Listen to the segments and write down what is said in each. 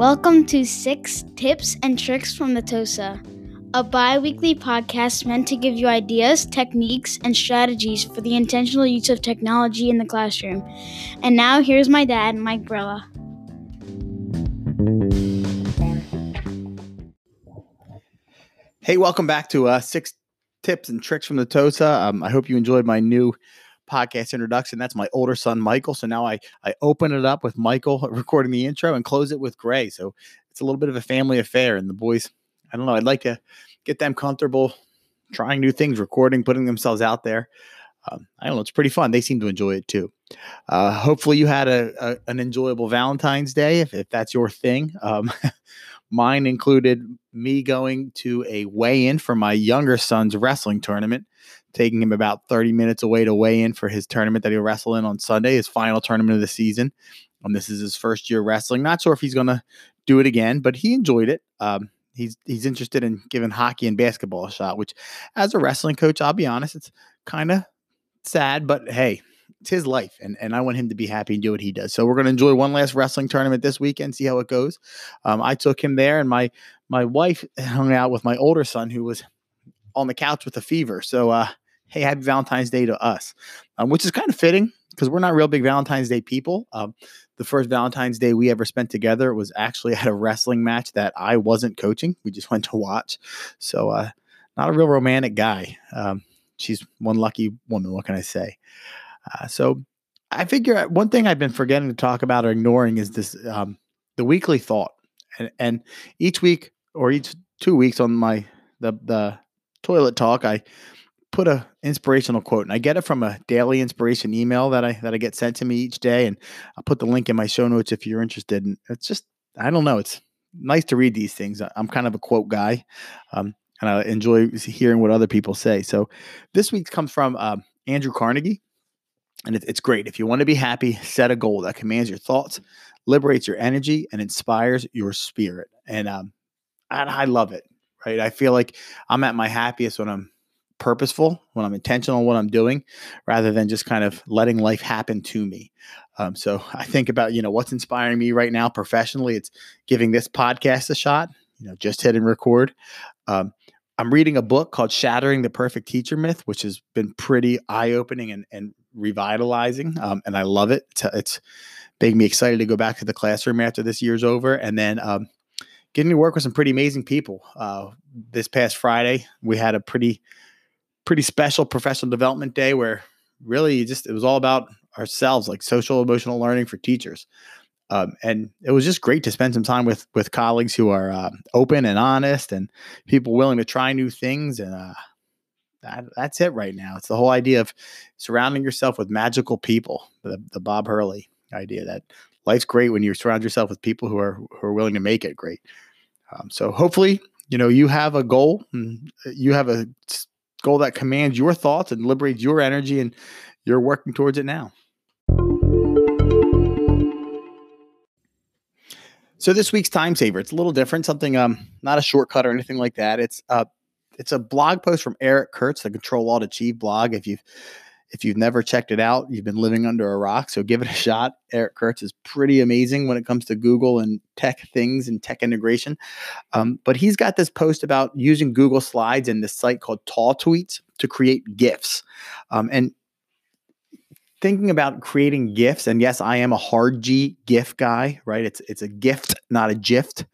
Welcome to Six Tips and Tricks from the TOSA, a bi weekly podcast meant to give you ideas, techniques, and strategies for the intentional use of technology in the classroom. And now, here's my dad, Mike Brella. Hey, welcome back to uh, Six Tips and Tricks from the TOSA. Um, I hope you enjoyed my new podcast introduction. That's my older son, Michael. So now I, I open it up with Michael recording the intro and close it with Gray. So it's a little bit of a family affair. And the boys, I don't know, I'd like to get them comfortable trying new things, recording, putting themselves out there. Um, I don't know, it's pretty fun. They seem to enjoy it too. Uh, hopefully, you had a, a, an enjoyable Valentine's Day if, if that's your thing. Um, mine included me going to a weigh in for my younger son's wrestling tournament taking him about 30 minutes away to weigh in for his tournament that he'll wrestle in on Sunday, his final tournament of the season. Um, this is his first year wrestling. Not sure if he's going to do it again, but he enjoyed it. Um, he's he's interested in giving hockey and basketball a shot. Which, as a wrestling coach, I'll be honest, it's kind of sad, but hey, it's his life, and and I want him to be happy and do what he does. So we're going to enjoy one last wrestling tournament this weekend, see how it goes. Um, I took him there, and my my wife hung out with my older son, who was on the couch with a fever. So uh, hey, happy Valentine's Day to us, um, which is kind of fitting because we're not real big Valentine's Day people. Um, the first Valentine's Day we ever spent together was actually at a wrestling match that I wasn't coaching. We just went to watch. So, uh, not a real romantic guy. Um, she's one lucky woman. What can I say? Uh, so, I figure one thing I've been forgetting to talk about or ignoring is this um, the weekly thought, and, and each week or each two weeks on my the the toilet talk, I put a inspirational quote and I get it from a daily inspiration email that I that I get sent to me each day and I'll put the link in my show notes if you're interested and it's just I don't know it's nice to read these things. I'm kind of a quote guy um, and I enjoy hearing what other people say. So this week's comes from um, Andrew Carnegie and it, it's great. If you want to be happy set a goal that commands your thoughts liberates your energy and inspires your spirit. And um, I, I love it right? I feel like I'm at my happiest when I'm purposeful, when I'm intentional in what I'm doing, rather than just kind of letting life happen to me. Um, so I think about, you know, what's inspiring me right now professionally. It's giving this podcast a shot, you know, just hit and record. Um, I'm reading a book called Shattering the Perfect Teacher Myth, which has been pretty eye opening and, and revitalizing. Um, and I love it. It's, it's making me excited to go back to the classroom after this year's over. And then um, getting to work with some pretty amazing people. Uh, this past Friday, we had a pretty pretty special professional development day where really just it was all about ourselves, like social emotional learning for teachers. Um, and it was just great to spend some time with with colleagues who are uh, open and honest and people willing to try new things. And uh, that, that's it right now. It's the whole idea of surrounding yourself with magical people the, the bob hurley idea that life's great when you surround yourself with people who are who are willing to make it great. Um, so hopefully you know you have a goal and you have a goal that commands your thoughts and liberates your energy, and you're working towards it now. So this week's time saver, it's a little different, something um not a shortcut or anything like that. It's uh it's a blog post from Eric Curts, the Control Alt Achieve blog. If you've if you've never checked it out, you've been living under a rock. So give it a shot. Eric Curts is pretty amazing when it comes to Google and tech things and tech integration. Um, but he's got this post about using Google Slides and this site called Tall Tweets to create GIFs. Um, and thinking about creating GIFs, and yes, I am a hard G GIF guy, right? It's it's a gift, not a gift.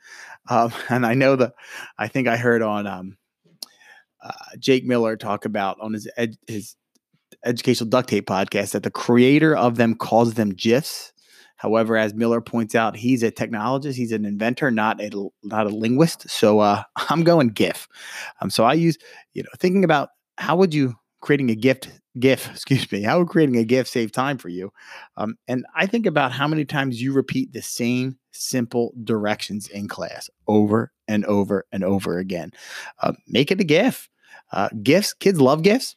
Um, and I know that I think I heard on um, uh, Jake Miller talk about on his ed, his educational duct tape podcast that the creator of them calls them GIFs. However, as Miller points out, he's a technologist, he's an inventor, not a not a linguist. So uh, I'm going GIF. Um, so I use, you know, thinking about how would you creating a gift GIF, excuse me, how would creating a GIF save time for you? Um, and I think about how many times you repeat the same simple directions in class over and over and over again. Uh, make it a GIF. Uh, GIFs, kids love GIFs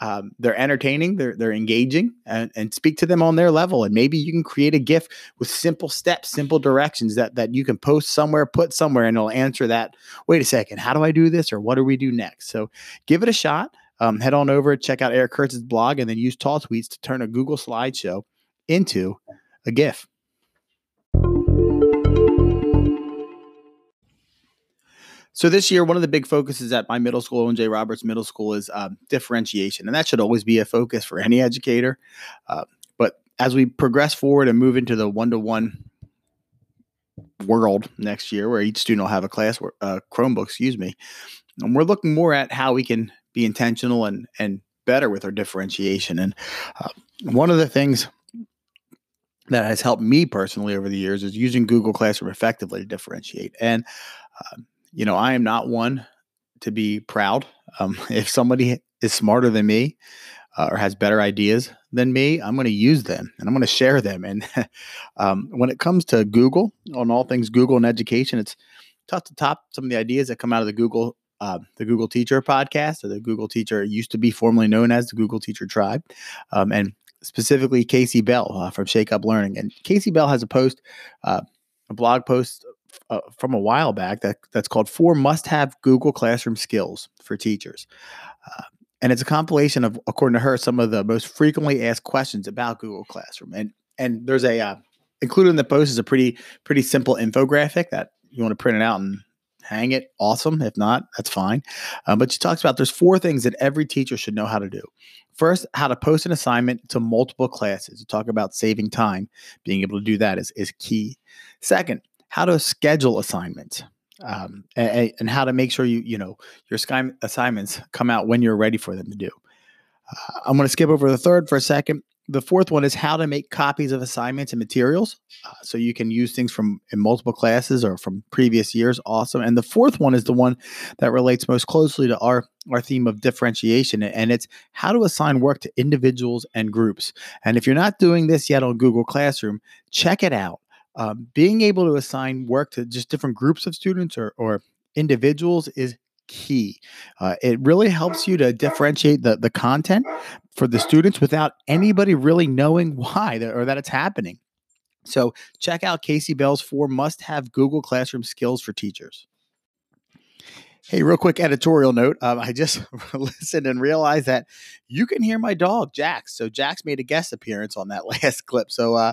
um, they're entertaining, they're they're engaging, and, and speak to them on their level. And maybe you can create a GIF with simple steps, simple directions that that you can post somewhere, put somewhere, and it'll answer that. Wait a second, how do I do this, or what do we do next? So give it a shot. Um, head on over, check out Eric Curts's blog, and then use Tall Tweets to turn a Google slideshow into a GIF. So this year, one of the big focuses at my middle school, J. Roberts Middle School, is um, differentiation, and that should always be a focus for any educator. Uh, but as we progress forward and move into the one-to-one world next year, where each student will have a class uh, Chromebook, excuse me, and we're looking more at how we can be intentional and and better with our differentiation. And uh, one of the things that has helped me personally over the years is using Google Classroom effectively to differentiate. And uh, you know, I am not one to be proud. Um, if somebody is smarter than me uh, or has better ideas than me, I'm going to use them and I'm going to share them. And um, when it comes to Google, on all things Google and education, it's tough to top some of the ideas that come out of the Google. Uh, the Google Teacher podcast, or the Google Teacher used to be formerly known as the Google Teacher Tribe, um, and specifically Kasey Bell uh, from Shake Up Learning. And Kasey Bell has a post, uh, a blog post uh, from a while back that that's called Four Must Have Google Classroom Skills for Teachers. Uh, and it's a compilation of, according to her, some of the most frequently asked questions about Google Classroom. And and there's a uh, included in the post is a pretty pretty simple infographic that you want to print it out and hang it. Awesome. If not, that's fine. Um, but she talks about there's four things that every teacher should know how to do. First, how to post an assignment to multiple classes. You talk about saving time. Being able to do that is, is key. Second, how to schedule assignments um, and, and, how to make sure you you know your assignments come out when you're ready for them to do. Uh, I'm going to skip over the third for a second. The fourth one is how to make copies of assignments and materials, uh, so you can use things from in multiple classes or from previous years. Awesome. And the fourth one is the one that relates most closely to our our theme of differentiation, and it's how to assign work to individuals and groups. And if you're not doing this yet on Google Classroom, check it out um, being able to assign work to just different groups of students or, or individuals is key. Uh, it really helps you to differentiate the, the content for the students without anybody really knowing why or that it's happening. So check out Kasey Bell's four must have Google Classroom skills for teachers. Hey, real quick editorial note. Um, I just listened and realized that you can hear my dog, Jax. So Jax made a guest appearance on that last clip. So uh,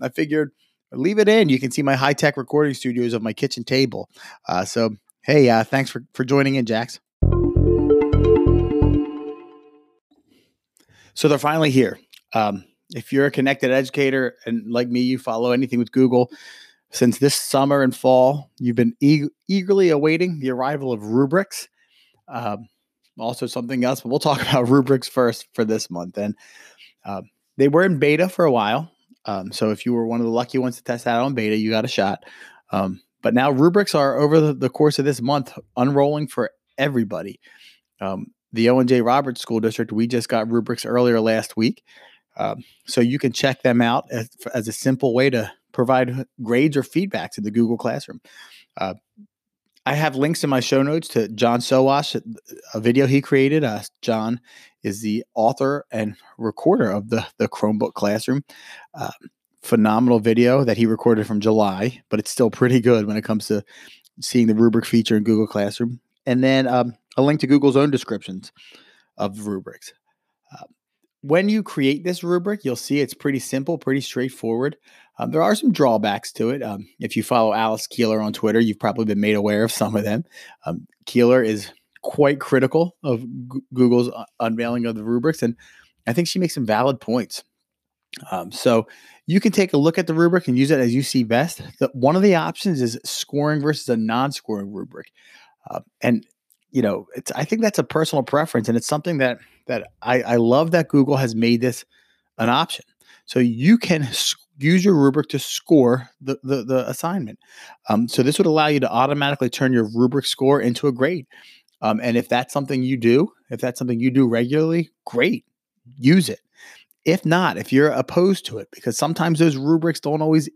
I figured leave it in. You can see my high tech recording studios of my kitchen table. Uh, so, hey, uh, thanks for, for joining in, Jax. So they're finally here. Um, if you're a connected educator and like me, you follow anything with Google, since this summer and fall, you've been e- eagerly awaiting the arrival of rubrics. Um, also, something else, but we'll talk about rubrics first for this month. And uh, they were in beta for a while. Um, so if you were one of the lucky ones to test that on beta, you got a shot. Um, but now rubrics are over the, the, course of this month unrolling for everybody. Um, the Owen J. Roberts School District, we just got rubrics earlier last week. Um, so you can check them out as, as, a simple way to provide grades or feedback to the Google Classroom. Uh, I have links in my show notes to John Sowash, a video he created. Uh, John is the author and recorder of the the Chromebook Classroom. Uh, phenomenal video that he recorded from July, but it's still pretty good when it comes to seeing the rubric feature in Google Classroom. And then um, a link to Google's own descriptions of rubrics. Uh, when you create this rubric, you'll see it's pretty simple, pretty straightforward. Um, there are some drawbacks to it. Um, if you follow Alice Keeler on Twitter, you've probably been made aware of some of them. Um, Keeler is quite critical of G- Google's uh, unveiling of the rubrics, and I think she makes some valid points. Um, so you can take a look at the rubric and use it as you see best. The, one of the options is scoring versus a non-scoring rubric, uh, and you know, I think that's a personal preference, and it's something that that I, I love that Google has made this an option. So you can use your rubric to score the, the, the assignment. Um, so this would allow you to automatically turn your rubric score into a grade. Um, and if that's something you do, if that's something you do regularly, great, use it. If not, if you're opposed to it, because sometimes those rubrics don't always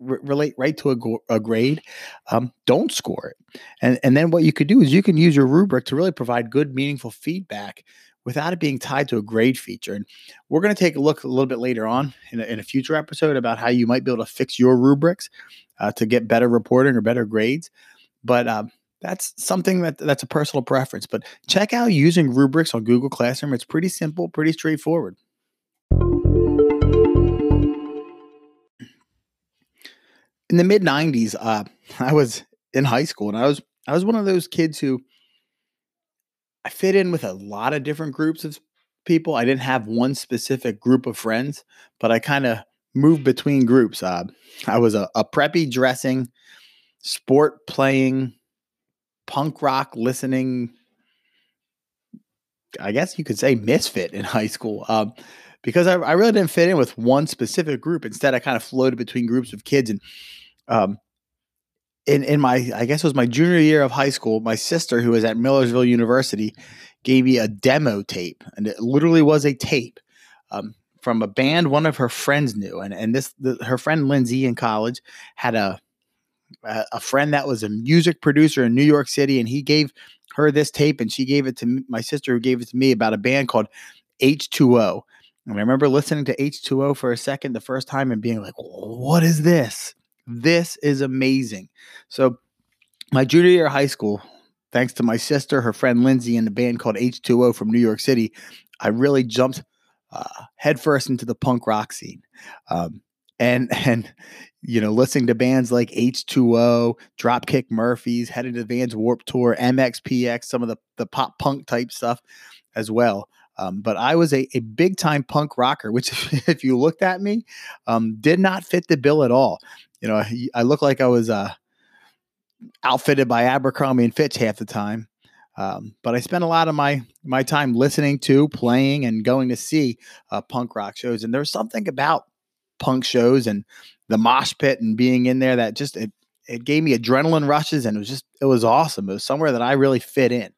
relate right to a, a grade, um, don't score it. And, and then what you could do is you can use your rubric to really provide good, meaningful feedback without it being tied to a grade feature. And we're going to take a look a little bit later on in a, in a future episode about how you might be able to fix your rubrics uh, to get better reporting or better grades. But uh, that's something that that's a personal preference. But check out using rubrics on Google Classroom. It's pretty simple, pretty straightforward. In the mid 90s, uh, I was in high school and I was I was one of those kids who I fit in with a lot of different groups of people. I didn't have one specific group of friends, but I kind of moved between groups. Uh, I was a, a preppy dressing, sport playing, punk rock listening. I guess you could say misfit in high school. Um, because I, I, really didn't fit in with one specific group. Instead, I kind of floated between groups of kids. And um, in in my I guess it was my junior year of high school, my sister who was at Millersville University gave me a demo tape, and it literally was a tape um, from a band one of her friends knew, and and this the, her friend Lindsay in college had a a friend that was a music producer in New York City, and he gave her this tape, and she gave it to me, my sister, who gave it to me about a band called H2O. And I remember listening to H2O for a second the first time and being like, "What is this?" This is amazing. So, my junior year of high school, thanks to my sister, her friend Lindsay, and the band called H2O from New York City, I really jumped uh, headfirst into the punk rock scene. Um, and, and, you know, listening to bands like H2O, Dropkick Murphys, headed to the Vans Warped Tour, MXPX, some of the, the pop punk type stuff as well. Um, but I was a, a big time punk rocker, which, if you looked at me, um, did not fit the bill at all you know, I, I look like I was uh, outfitted by Abercrombie and Fitch half the time. Um, but I spent a lot of my my time listening to, playing, and going to see uh, punk rock shows. And there's something about punk shows and the mosh pit and being in there that just it it gave me adrenaline rushes, and it was just it was awesome. It was somewhere that I really fit in.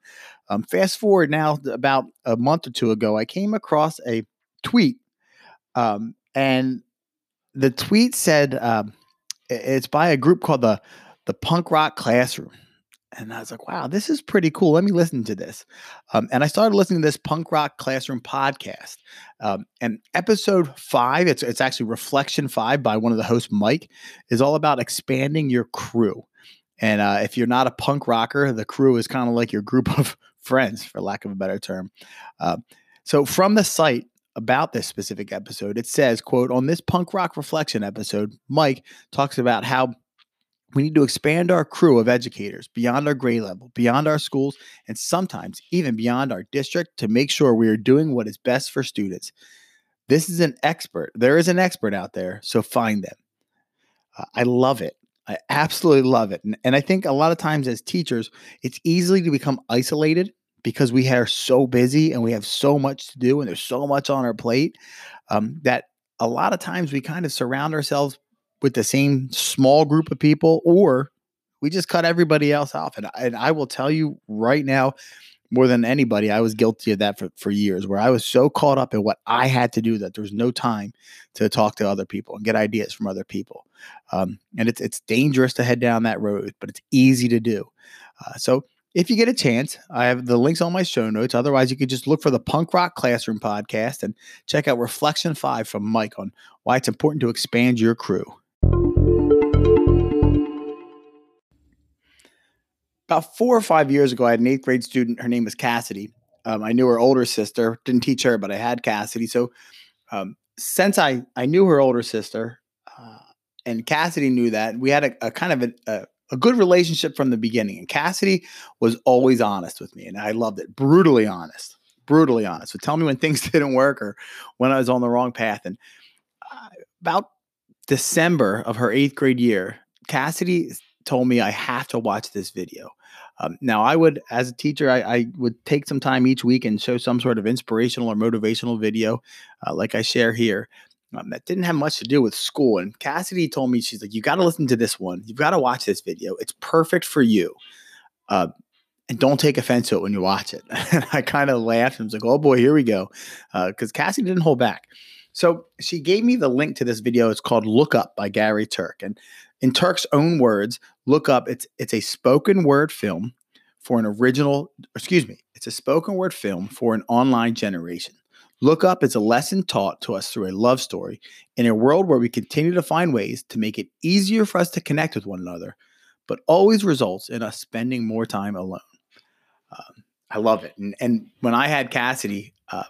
Um, fast forward now, about a month or two ago, I came across a tweet, um, and the tweet said. Um, it's by a group called the the Punk Rock Classroom. And I was like, wow, this is pretty cool. Let me listen to this. Um, and I started listening to this Punk Rock Classroom podcast. Um, and episode five, it's, it's actually Reflection Five by one of the hosts, Mike, is all about expanding your crew. And uh, if you're not a punk rocker, the crew is kind of like your group of friends, for lack of a better term. Uh, so from the site, about this specific episode. It says, quote, on this punk rock reflection episode, Mike talks about how we need to expand our crew of educators beyond our grade level, beyond our schools, and sometimes even beyond our district to make sure we are doing what is best for students. This is an expert. There is an expert out there, so find them. Uh, I love it. I absolutely love it. And, and I think a lot of times as teachers, it's easily to become isolated because we are so busy and we have so much to do and there's so much on our plate um, that a lot of times we kind of surround ourselves with the same small group of people or we just cut everybody else off. And, and I will tell you right now, more than anybody, I was guilty of that for, for years, where I was so caught up in what I had to do that there was no time to talk to other people and get ideas from other people. Um, and it's it's dangerous to head down that road, but it's easy to do. Uh, so if you get a chance, I have the links on my show notes. Otherwise, you could just look for the Punk Rock Classroom podcast and check out Reflection 5 from Mike on why it's important to expand your crew. About four or five years ago, I had an eighth grade student. Her name was Cassidy. Um, I knew her older sister, didn't teach her, but I had Cassidy. So um, since I, I knew her older sister, uh, and Cassidy knew that, we had a, a kind of a, a a good relationship from the beginning. And Cassidy was always honest with me, and I loved it. Brutally honest, brutally honest. So tell me when things didn't work or when I was on the wrong path. And uh, about December of her eighth grade year, Cassidy told me I have to watch this video. Um, now, I would, as a teacher, I, I, would take some time each week and show some sort of inspirational or motivational video, uh, like I share here um, that didn't have much to do with school. And Cassidy told me, she's like, you got to listen to this one. You've got to watch this video. It's perfect for you. Uh, and don't take offense to it when you watch it. and I kind of laughed and was like, oh boy, here we go. Because uh, Cassidy didn't hold back. So she gave me the link to this video. It's called Look Up by Gary Turk. And in Turk's own words, Look Up, it's it's a spoken word film for an original, excuse me, it's a spoken word film for an online generation. Look Up is a lesson taught to us through a love story in a world where we continue to find ways to make it easier for us to connect with one another, but always results in us spending more time alone. Um, I love it. And, and when I had Cassidy, uh,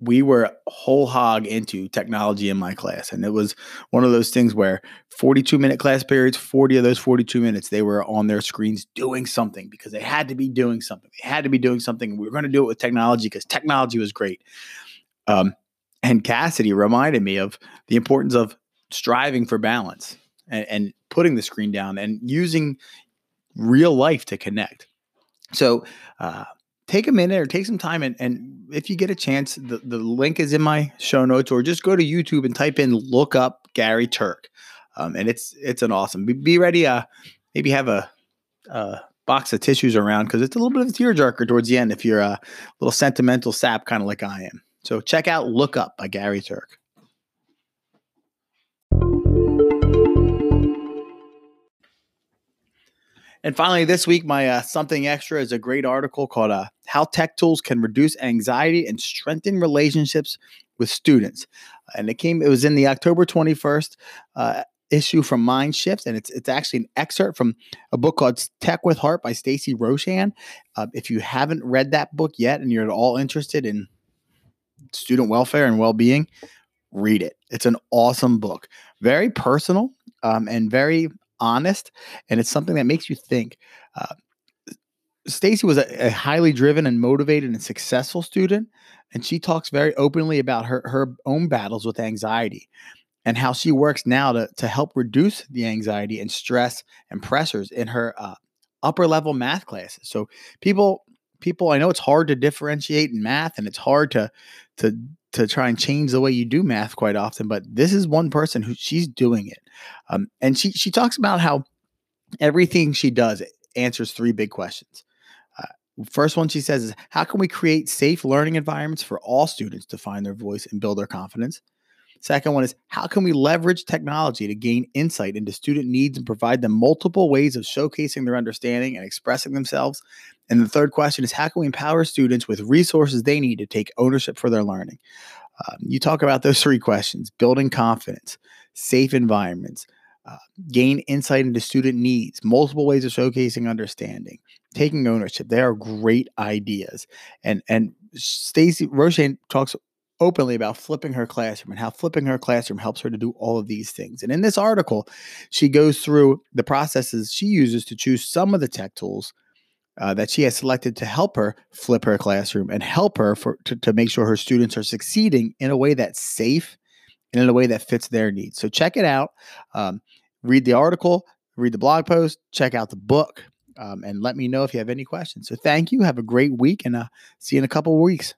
we were whole hog into technology in my class. And it was one of those things where 42 minute class periods, 40 of those 42 minutes, they were on their screens doing something because they had to be doing something. They had to be doing something. We were going to do it with technology because technology was great. Um, and Cassidy reminded me of the importance of striving for balance and, and putting the screen down and using real life to connect. So, uh, take a minute or take some time and, and if you get a chance the, the link is in my show notes or just go to youtube and type in look up gary turk um, and it's it's an awesome be, be ready uh maybe have a, a box of tissues around because it's a little bit of a tearjerker towards the end if you're a little sentimental sap kind of like i am. So check out look up by gary turk. And finally, this week, my uh, something extra is a great article called uh, "How Tech Tools Can Reduce Anxiety and Strengthen Relationships with Students," and it came. It was in the October twenty first uh, issue from Mind Shift, and it's it's actually an excerpt from a book called Tech with Heart by Stacey Roshan. Uh, if you haven't read that book yet, and you're at all interested in student welfare and well being, read it. It's an awesome book, very personal um, and very honest, and it's something that makes you think. Uh, Stacey was a, a, highly driven and motivated and successful student, and she talks very openly about her her own battles with anxiety and how she works now to to help reduce the anxiety and stress and pressures in her uh, upper level math classes. So people people I know it's hard to differentiate in math and it's hard to to to try and change the way you do math quite often, but this is one person who she's doing it. Um, and she she talks about how everything she does answers three big questions. Uh, first one she says is how can we create safe learning environments for all students to find their voice and build their confidence? Second one is how can we leverage technology to gain insight into student needs and provide them multiple ways of showcasing their understanding and expressing themselves? And the third question is how can we empower students with resources they need to take ownership for their learning? Um, you talk about those three questions building confidence, safe environments, uh, gain insight into student needs, multiple ways of showcasing understanding, taking ownership. They are great ideas. And and Stacey Roshan talks openly about flipping her classroom and how flipping her classroom helps her to do all of these things. And in this article, she goes through the processes she uses to choose some of the tech tools uh, that she has selected to help her flip her classroom and help her for to, to make sure her students are succeeding in a way that's safe and in a way that fits their needs. So check it out. Um, read the article, read the blog post, check out the book, um, and let me know if you have any questions. So thank you. Have a great week, and uh, see you in a couple of weeks.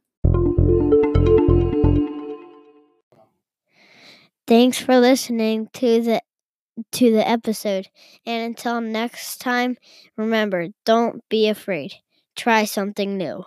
Thanks for listening to the to the episode. And until next time, remember, don't be afraid. Try something new.